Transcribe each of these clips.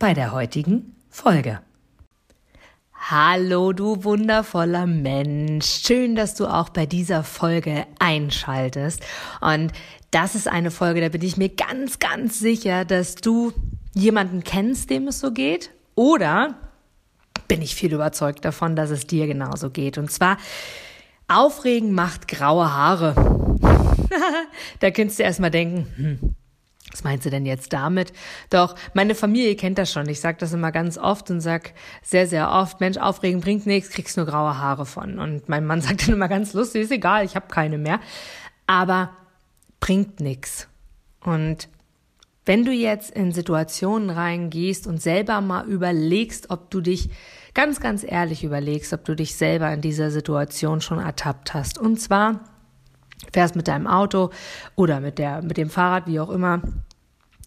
bei der heutigen Folge. Hallo, du wundervoller Mensch. Schön, dass du auch bei dieser Folge einschaltest. Und das ist eine Folge, da bin ich mir ganz, ganz sicher, dass du jemanden kennst, dem es so geht. Oder bin ich viel überzeugt davon, dass es dir genauso geht. Und zwar, Aufregen macht graue Haare. da könntest du erstmal denken, hm, was meinst du denn jetzt damit? Doch, meine Familie kennt das schon. Ich sage das immer ganz oft und sag sehr, sehr oft, Mensch, aufregen bringt nichts, kriegst nur graue Haare von. Und mein Mann sagt dann immer ganz lustig, ist egal, ich habe keine mehr. Aber bringt nichts. Und wenn du jetzt in Situationen reingehst und selber mal überlegst, ob du dich ganz, ganz ehrlich überlegst, ob du dich selber in dieser Situation schon ertappt hast. Und zwar fährst mit deinem Auto oder mit der, mit dem Fahrrad, wie auch immer,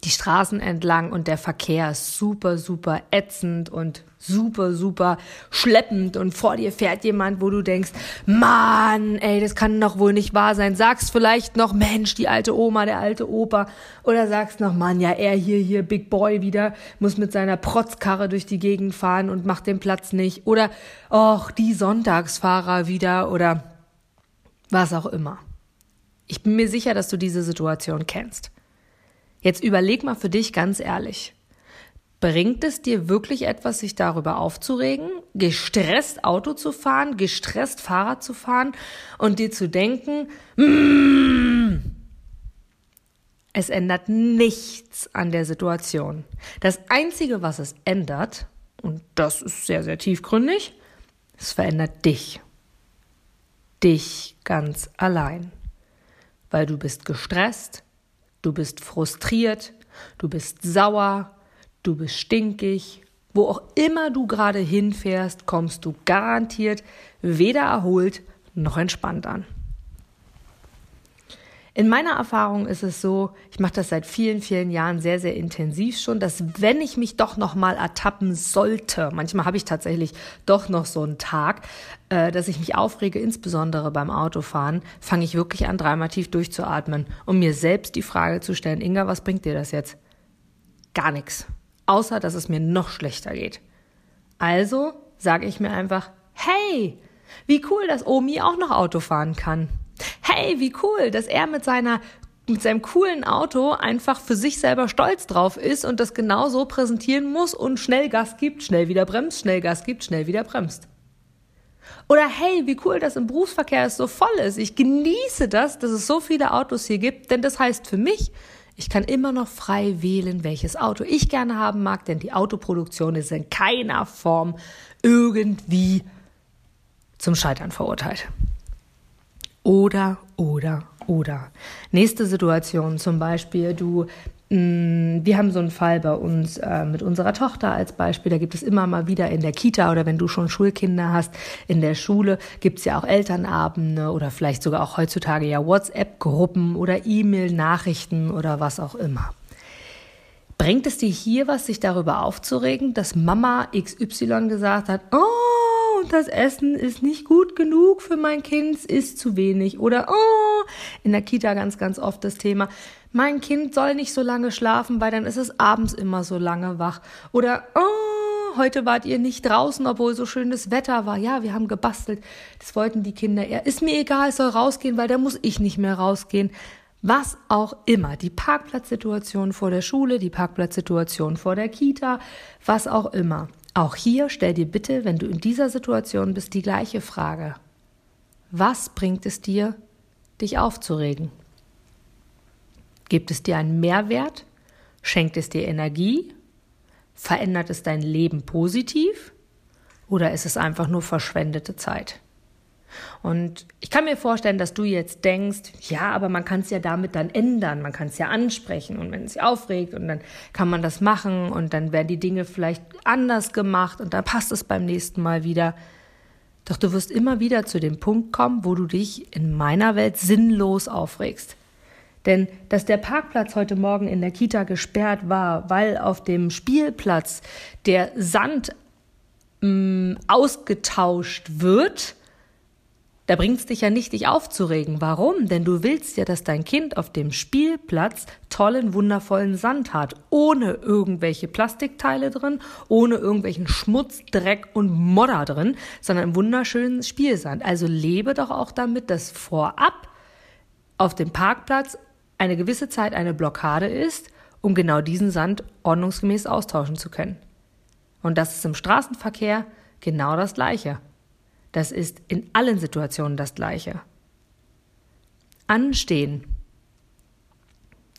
die Straßen entlang und der Verkehr ist super, super ätzend und super, super schleppend und vor dir fährt jemand, wo du denkst, Mann, ey, das kann doch wohl nicht wahr sein. Sagst vielleicht noch, Mensch, die alte Oma, der alte Opa oder sagst noch, Mann, ja, er hier, hier, Big Boy wieder, muss mit seiner Protzkarre durch die Gegend fahren und macht den Platz nicht oder, och, die Sonntagsfahrer wieder oder was auch immer. Ich bin mir sicher, dass du diese Situation kennst. Jetzt überleg mal für dich ganz ehrlich. Bringt es dir wirklich etwas, sich darüber aufzuregen, gestresst Auto zu fahren, gestresst Fahrrad zu fahren und dir zu denken, mm, es ändert nichts an der Situation. Das Einzige, was es ändert, und das ist sehr, sehr tiefgründig, es verändert dich. Dich ganz allein weil du bist gestresst, du bist frustriert, du bist sauer, du bist stinkig. Wo auch immer du gerade hinfährst, kommst du garantiert weder erholt noch entspannt an. In meiner Erfahrung ist es so, ich mache das seit vielen, vielen Jahren sehr, sehr intensiv schon, dass wenn ich mich doch noch mal ertappen sollte, manchmal habe ich tatsächlich doch noch so einen Tag, äh, dass ich mich aufrege, insbesondere beim Autofahren, fange ich wirklich an, dreimal tief durchzuatmen, um mir selbst die Frage zu stellen, Inga, was bringt dir das jetzt? Gar nichts. Außer, dass es mir noch schlechter geht. Also sage ich mir einfach, hey, wie cool, dass Omi auch noch Auto fahren kann hey, wie cool, dass er mit seiner mit seinem coolen Auto einfach für sich selber stolz drauf ist und das genau so präsentieren muss und schnell Gas gibt, schnell wieder bremst, schnell Gas gibt, schnell wieder bremst. Oder hey, wie cool, dass im Berufsverkehr es so voll ist. Ich genieße das, dass es so viele Autos hier gibt, denn das heißt für mich, ich kann immer noch frei wählen, welches Auto ich gerne haben mag, denn die Autoproduktion ist in keiner Form irgendwie zum Scheitern verurteilt. Oder, oder, oder. Nächste Situation zum Beispiel, du, mm, wir haben so einen Fall bei uns äh, mit unserer Tochter als Beispiel, da gibt es immer mal wieder in der Kita oder wenn du schon Schulkinder hast, in der Schule gibt es ja auch Elternabende oder vielleicht sogar auch heutzutage ja WhatsApp-Gruppen oder E-Mail-Nachrichten oder was auch immer. Bringt es dir hier was, sich darüber aufzuregen, dass Mama XY gesagt hat, oh, das Essen ist nicht gut genug für mein Kind, es ist zu wenig. Oder, oh, in der Kita ganz, ganz oft das Thema, mein Kind soll nicht so lange schlafen, weil dann ist es abends immer so lange wach. Oder, oh, heute wart ihr nicht draußen, obwohl so schönes Wetter war. Ja, wir haben gebastelt. Das wollten die Kinder eher. Ist mir egal, es soll rausgehen, weil da muss ich nicht mehr rausgehen. Was auch immer. Die Parkplatzsituation vor der Schule, die Parkplatzsituation vor der Kita, was auch immer. Auch hier stell dir bitte, wenn du in dieser Situation bist, die gleiche Frage. Was bringt es dir, dich aufzuregen? Gibt es dir einen Mehrwert? Schenkt es dir Energie? Verändert es dein Leben positiv? Oder ist es einfach nur verschwendete Zeit? Und ich kann mir vorstellen, dass du jetzt denkst, ja, aber man kann es ja damit dann ändern, man kann es ja ansprechen und wenn es sich aufregt und dann kann man das machen und dann werden die Dinge vielleicht anders gemacht und dann passt es beim nächsten Mal wieder. Doch du wirst immer wieder zu dem Punkt kommen, wo du dich in meiner Welt sinnlos aufregst. Denn dass der Parkplatz heute Morgen in der Kita gesperrt war, weil auf dem Spielplatz der Sand mh, mm, ausgetauscht wird, da bringt es dich ja nicht, dich aufzuregen. Warum? Denn du willst ja, dass dein Kind auf dem Spielplatz tollen, wundervollen Sand hat. Ohne irgendwelche Plastikteile drin, ohne irgendwelchen Schmutz, Dreck und Modder drin, sondern wunderschönen Spielsand. Also lebe doch auch damit, dass vorab auf dem Parkplatz eine gewisse Zeit eine Blockade ist, um genau diesen Sand ordnungsgemäß austauschen zu können. Und das ist im Straßenverkehr genau das Gleiche. Das ist in allen Situationen das Gleiche. Anstehen.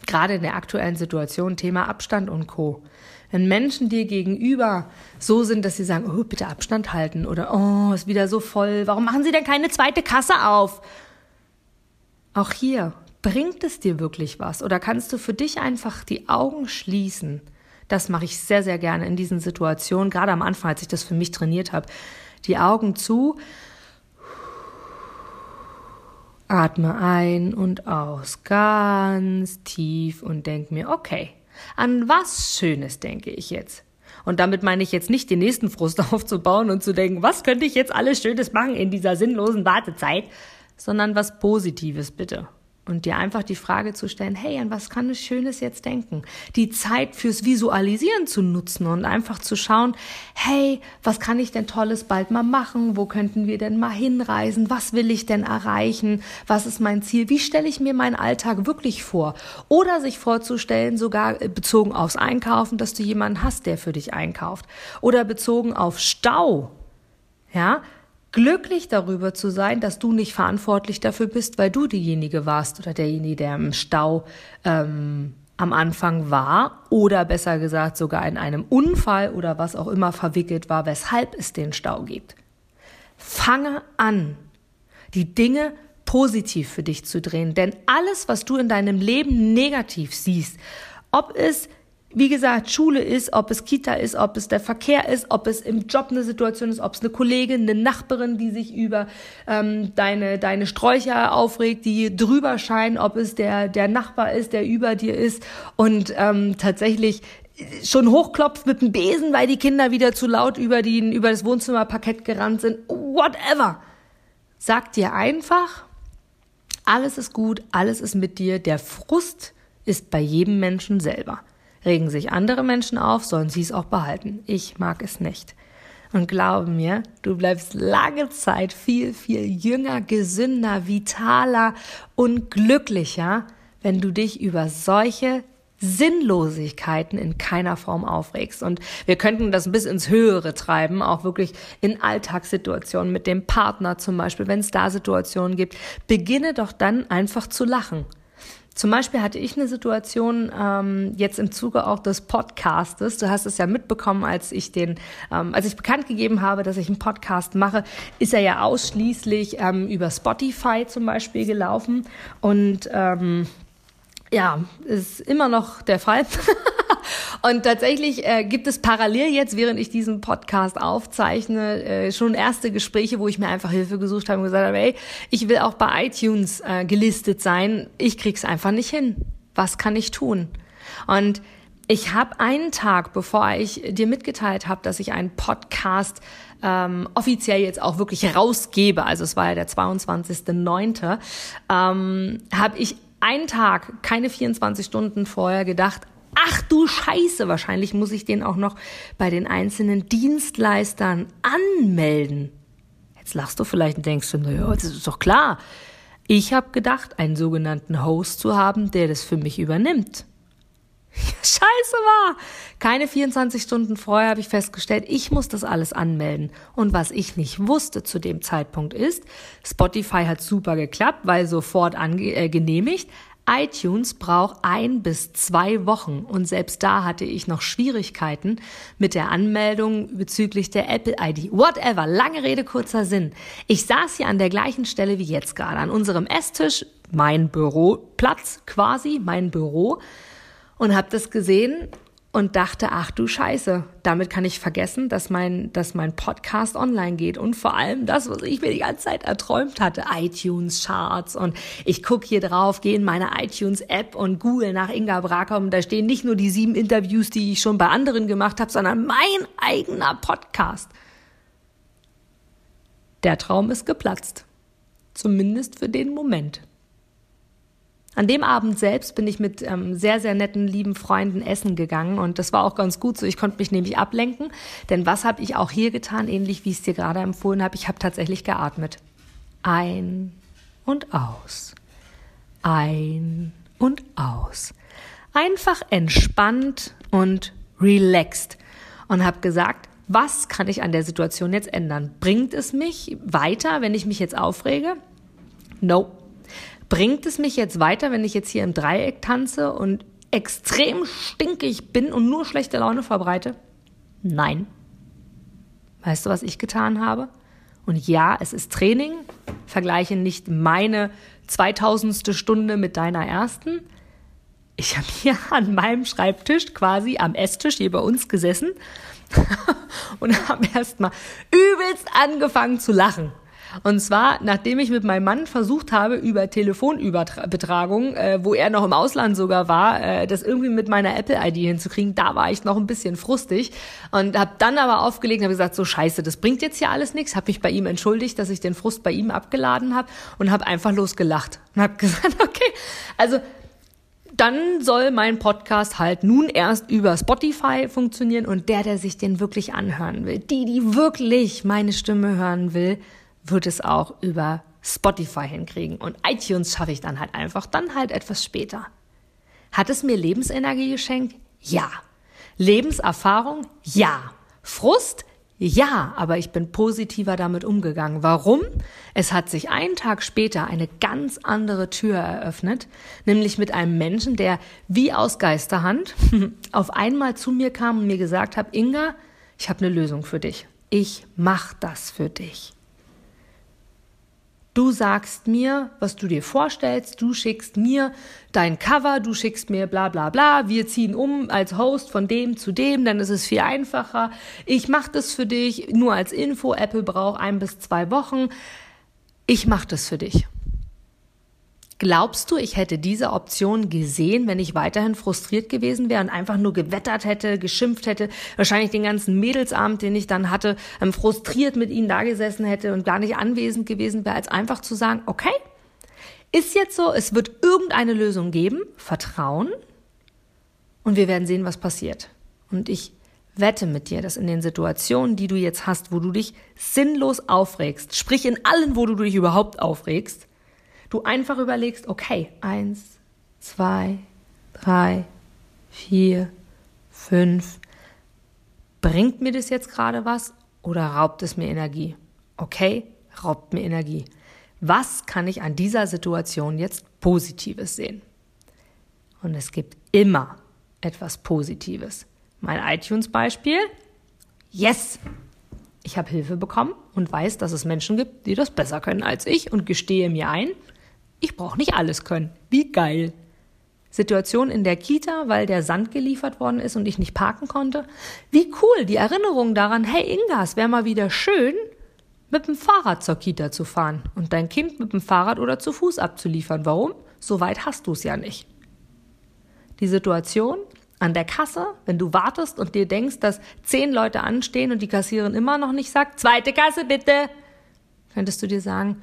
Gerade in der aktuellen Situation, Thema Abstand und Co. Wenn Menschen dir gegenüber so sind, dass sie sagen, oh, bitte Abstand halten oder oh, ist wieder so voll, warum machen Sie denn keine zweite Kasse auf? Auch hier, bringt es dir wirklich was oder kannst du für dich einfach die Augen schließen? Das mache ich sehr, sehr gerne in diesen Situationen, gerade am Anfang, als ich das für mich trainiert habe die Augen zu, atme ein und aus. Ganz tief und denk mir, okay, an was Schönes denke ich jetzt? Und damit meine ich jetzt nicht den nächsten Frust aufzubauen und zu denken, was könnte ich jetzt alles Schönes machen in dieser sinnlosen Wartezeit, sondern was Positives bitte und dir einfach die Frage zu stellen, hey, an was kann ich Schönes jetzt denken? Die Zeit fürs Visualisieren zu nutzen und einfach zu schauen, hey, was kann ich denn Tolles bald mal machen? Wo könnten wir denn mal hinreisen? Was will ich denn erreichen? Was ist mein Ziel? Wie stelle ich mir meinen Alltag wirklich vor? Oder sich vorzustellen, sogar bezogen aufs Einkaufen, dass du jemanden hast, der für dich einkauft. Oder bezogen auf Stau. Ja, glücklich darüber zu sein, dass du nicht verantwortlich dafür bist, weil du diejenige warst oder derjenige, der im Stau ähm, am Anfang war oder besser gesagt sogar in einem Unfall oder was auch immer verwickelt war, weshalb es den Stau gibt. Fange an, die Dinge positiv für dich zu drehen, denn alles, was du in deinem Leben negativ siehst, ob es wie gesagt, Schule ist, ob es Kita ist, ob es der Verkehr ist, ob es im Job eine Situation ist, ob es eine Kollegin, eine Nachbarin, die sich über ähm, deine, deine Sträucher aufregt, die drüber scheinen, ob es der, der Nachbar ist, der über dir ist und ähm, tatsächlich schon hochklopft mit dem Besen, weil die Kinder wieder zu laut über, die, über das Wohnzimmerparkett gerannt sind. Whatever. Sag dir einfach, alles ist gut, alles ist mit dir. Der Frust ist bei jedem Menschen selber. Regen sich andere Menschen auf, sollen sie es auch behalten. Ich mag es nicht. Und glaube mir, du bleibst lange Zeit viel, viel jünger, gesünder, vitaler und glücklicher, wenn du dich über solche Sinnlosigkeiten in keiner Form aufregst. Und wir könnten das bis ins Höhere treiben, auch wirklich in Alltagssituationen mit dem Partner zum Beispiel, wenn es da Situationen gibt. Beginne doch dann einfach zu lachen. Zum Beispiel hatte ich eine Situation ähm, jetzt im Zuge auch des Podcastes. Du hast es ja mitbekommen, als ich den, ähm, als ich bekannt gegeben habe, dass ich einen Podcast mache, ist er ja ausschließlich ähm, über Spotify zum Beispiel gelaufen und ähm, ja, ist immer noch der Fall. Und tatsächlich äh, gibt es parallel jetzt, während ich diesen Podcast aufzeichne, äh, schon erste Gespräche, wo ich mir einfach Hilfe gesucht habe und gesagt habe, ey, ich will auch bei iTunes äh, gelistet sein. Ich krieg's einfach nicht hin. Was kann ich tun? Und ich habe einen Tag, bevor ich dir mitgeteilt habe, dass ich einen Podcast ähm, offiziell jetzt auch wirklich rausgebe, also es war ja der 22.09., ähm, habe ich einen Tag, keine 24 Stunden vorher gedacht, ach du Scheiße, wahrscheinlich muss ich den auch noch bei den einzelnen Dienstleistern anmelden. Jetzt lachst du vielleicht und denkst naja, das ist doch klar. Ich habe gedacht, einen sogenannten Host zu haben, der das für mich übernimmt. Scheiße war. Keine 24 Stunden vorher habe ich festgestellt, ich muss das alles anmelden. Und was ich nicht wusste zu dem Zeitpunkt ist, Spotify hat super geklappt, weil sofort äh, genehmigt, iTunes braucht ein bis zwei Wochen und selbst da hatte ich noch Schwierigkeiten mit der Anmeldung bezüglich der Apple ID. Whatever, lange Rede, kurzer Sinn. Ich saß hier an der gleichen Stelle wie jetzt gerade, an unserem Esstisch, mein Büroplatz quasi, mein Büro und habe das gesehen und dachte, ach du Scheiße, damit kann ich vergessen, dass mein, dass mein Podcast online geht und vor allem das, was ich mir die ganze Zeit erträumt hatte, iTunes Charts und ich gucke hier drauf, gehe in meine iTunes App und google nach Inga Brakom, da stehen nicht nur die sieben Interviews, die ich schon bei anderen gemacht habe, sondern mein eigener Podcast. Der Traum ist geplatzt. Zumindest für den Moment. An dem Abend selbst bin ich mit ähm, sehr, sehr netten, lieben Freunden essen gegangen und das war auch ganz gut so. Ich konnte mich nämlich ablenken, denn was habe ich auch hier getan, ähnlich wie ich es dir gerade empfohlen habe? Ich habe tatsächlich geatmet. Ein und aus. Ein und aus. Einfach entspannt und relaxed und habe gesagt, was kann ich an der Situation jetzt ändern? Bringt es mich weiter, wenn ich mich jetzt aufrege? Nope Bringt es mich jetzt weiter, wenn ich jetzt hier im Dreieck tanze und extrem stinkig bin und nur schlechte Laune verbreite? Nein. Weißt du, was ich getan habe? Und ja, es ist Training. Vergleiche nicht meine 2000. Stunde mit deiner ersten. Ich habe hier an meinem Schreibtisch quasi am Esstisch hier bei uns gesessen und habe erst mal übelst angefangen zu lachen. Und zwar, nachdem ich mit meinem Mann versucht habe, über Telefonübertragung, äh, wo er noch im Ausland sogar war, äh, das irgendwie mit meiner Apple-ID hinzukriegen, da war ich noch ein bisschen frustig und habe dann aber aufgelegt und habe gesagt, so scheiße, das bringt jetzt hier alles nichts. Habe mich bei ihm entschuldigt, dass ich den Frust bei ihm abgeladen habe und habe einfach losgelacht und habe gesagt, okay, also dann soll mein Podcast halt nun erst über Spotify funktionieren und der, der sich den wirklich anhören will, die, die wirklich meine Stimme hören will, wird es auch über Spotify hinkriegen. Und iTunes schaffe ich dann halt einfach, dann halt etwas später. Hat es mir Lebensenergie geschenkt? Ja. Lebenserfahrung? Ja. Frust? Ja, aber ich bin positiver damit umgegangen. Warum? Es hat sich einen Tag später eine ganz andere Tür eröffnet, nämlich mit einem Menschen, der wie aus Geisterhand auf einmal zu mir kam und mir gesagt hat, Inga, ich habe eine Lösung für dich. Ich mach das für dich. Du sagst mir, was du dir vorstellst, du schickst mir dein Cover, du schickst mir bla bla bla, wir ziehen um als Host von dem zu dem, dann ist es viel einfacher. Ich mache das für dich, nur als Info, Apple braucht ein bis zwei Wochen. Ich mache das für dich. Glaubst du, ich hätte diese Option gesehen, wenn ich weiterhin frustriert gewesen wäre und einfach nur gewettert hätte, geschimpft hätte, wahrscheinlich den ganzen Mädelsabend, den ich dann hatte, ähm, frustriert mit ihnen da gesessen hätte und gar nicht anwesend gewesen wäre, als einfach zu sagen, okay, ist jetzt so, es wird irgendeine Lösung geben, Vertrauen und wir werden sehen, was passiert. Und ich wette mit dir, dass in den Situationen, die du jetzt hast, wo du dich sinnlos aufregst, sprich in allen, wo du dich überhaupt aufregst, du einfach überlegst, okay, eins, zwei, drei, vier, fünf, bringt mir das jetzt gerade was oder raubt es mir Energie? Okay, raubt mir Energie. Was kann ich an dieser Situation jetzt Positives sehen? Und es gibt immer etwas Positives. Mein iTunes-Beispiel. Yes! Ich habe Hilfe bekommen und weiß, dass es Menschen gibt, die das besser können als ich und gestehe mir ein, ich brauche nicht alles können. Wie geil. Situation in der Kita, weil der Sand geliefert worden ist und ich nicht parken konnte. Wie cool, die Erinnerung daran, hey Inga, es wäre mal wieder schön, mit dem Fahrrad zur Kita zu fahren und dein Kind mit dem Fahrrad oder zu Fuß abzuliefern. Warum? So weit hast du es ja nicht. Die Situation an der Kasse, wenn du wartest und dir denkst, dass zehn Leute anstehen und die Kassiererin immer noch nicht sagt, zweite Kasse bitte, könntest du dir sagen,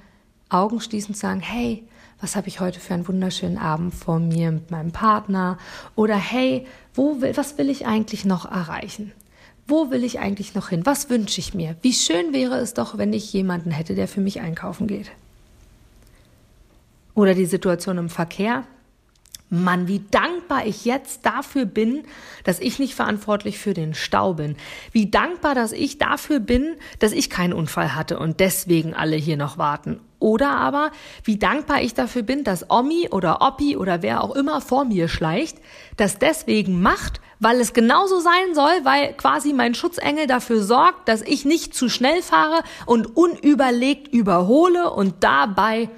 Augen schließen, sagen, hey, was habe ich heute für einen wunderschönen Abend vor mir mit meinem Partner oder hey, wo will, was will ich eigentlich noch erreichen? Wo will ich eigentlich noch hin? Was wünsche ich mir? Wie schön wäre es doch, wenn ich jemanden hätte, der für mich einkaufen geht. Oder die Situation im Verkehr. Mann, wie dankbar ich jetzt dafür bin, dass ich nicht verantwortlich für den Stau bin. Wie dankbar, dass ich dafür bin, dass ich keinen Unfall hatte und deswegen alle hier noch warten oder aber wie dankbar ich dafür bin, dass Omi oder Oppi oder wer auch immer vor mir schleicht, das deswegen macht, weil es genauso sein soll, weil quasi mein Schutzengel dafür sorgt, dass ich nicht zu schnell fahre und unüberlegt überhole und dabei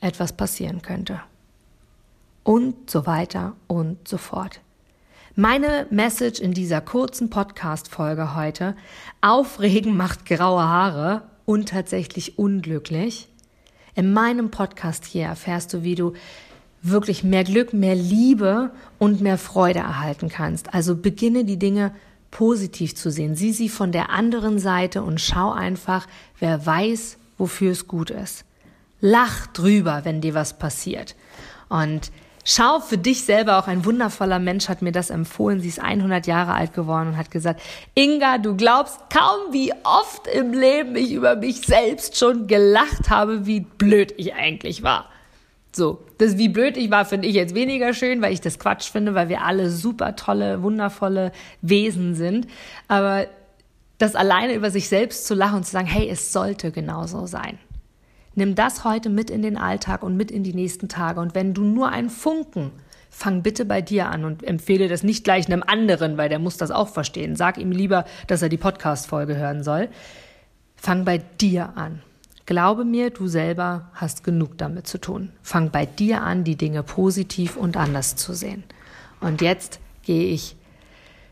etwas passieren könnte. Und so weiter und so fort. Meine Message in dieser kurzen Podcast-Folge heute: Aufregen macht graue Haare und tatsächlich unglücklich. In meinem Podcast hier erfährst du, wie du wirklich mehr Glück, mehr Liebe und mehr Freude erhalten kannst. Also beginne die Dinge positiv zu sehen. Sieh sie von der anderen Seite und schau einfach, wer weiß, wofür es gut ist. Lach drüber, wenn dir was passiert. Und Schau für dich selber, auch ein wundervoller Mensch hat mir das empfohlen. Sie ist 100 Jahre alt geworden und hat gesagt, Inga, du glaubst kaum, wie oft im Leben ich über mich selbst schon gelacht habe, wie blöd ich eigentlich war. So, das wie blöd ich war, finde ich jetzt weniger schön, weil ich das Quatsch finde, weil wir alle super tolle, wundervolle Wesen sind. Aber das alleine über sich selbst zu lachen und zu sagen, hey, es sollte genauso sein. Nimm das heute mit in den Alltag und mit in die nächsten Tage. Und wenn du nur einen Funken, fang bitte bei dir an und empfehle das nicht gleich einem anderen, weil der muss das auch verstehen. Sag ihm lieber, dass er die Podcast-Folge hören soll. Fang bei dir an. Glaube mir, du selber hast genug damit zu tun. Fang bei dir an, die Dinge positiv und anders zu sehen. Und jetzt gehe ich,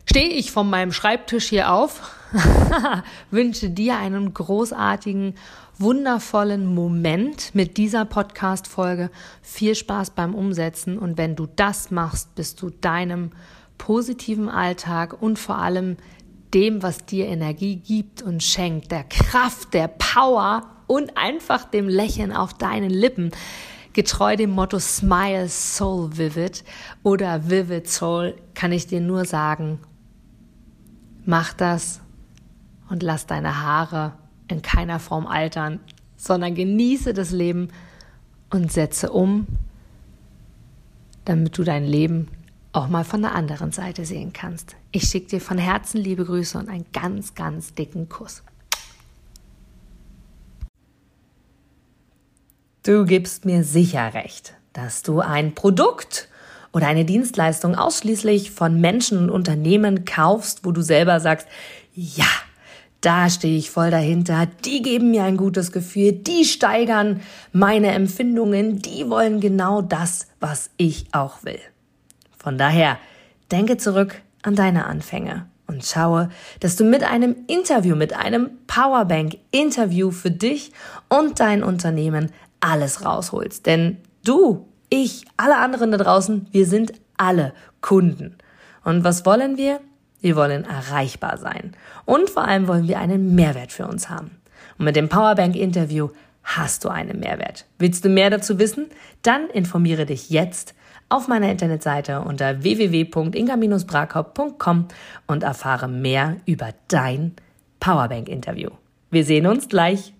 stehe ich von meinem Schreibtisch hier auf, wünsche dir einen großartigen wundervollen Moment mit dieser Podcast-Folge. Viel Spaß beim Umsetzen und wenn du das machst, bist du deinem positiven Alltag und vor allem dem, was dir Energie gibt und schenkt, der Kraft, der Power und einfach dem Lächeln auf deinen Lippen, getreu dem Motto Smile Soul Vivid oder Vivid Soul, kann ich dir nur sagen, mach das und lass deine Haare in keiner Form altern, sondern genieße das Leben und setze um, damit du dein Leben auch mal von der anderen Seite sehen kannst. Ich schicke dir von Herzen liebe Grüße und einen ganz, ganz dicken Kuss. Du gibst mir sicher recht, dass du ein Produkt oder eine Dienstleistung ausschließlich von Menschen und Unternehmen kaufst, wo du selber sagst, ja, da stehe ich voll dahinter. Die geben mir ein gutes Gefühl. Die steigern meine Empfindungen. Die wollen genau das, was ich auch will. Von daher, denke zurück an deine Anfänge und schaue, dass du mit einem Interview, mit einem Powerbank-Interview für dich und dein Unternehmen alles rausholst. Denn du, ich, alle anderen da draußen, wir sind alle Kunden. Und was wollen wir? Wir wollen erreichbar sein. Und vor allem wollen wir einen Mehrwert für uns haben. Und mit dem Powerbank-Interview hast du einen Mehrwert. Willst du mehr dazu wissen? Dann informiere dich jetzt auf meiner Internetseite unter www.inga-brakop.com und erfahre mehr über dein Powerbank-Interview. Wir sehen uns gleich.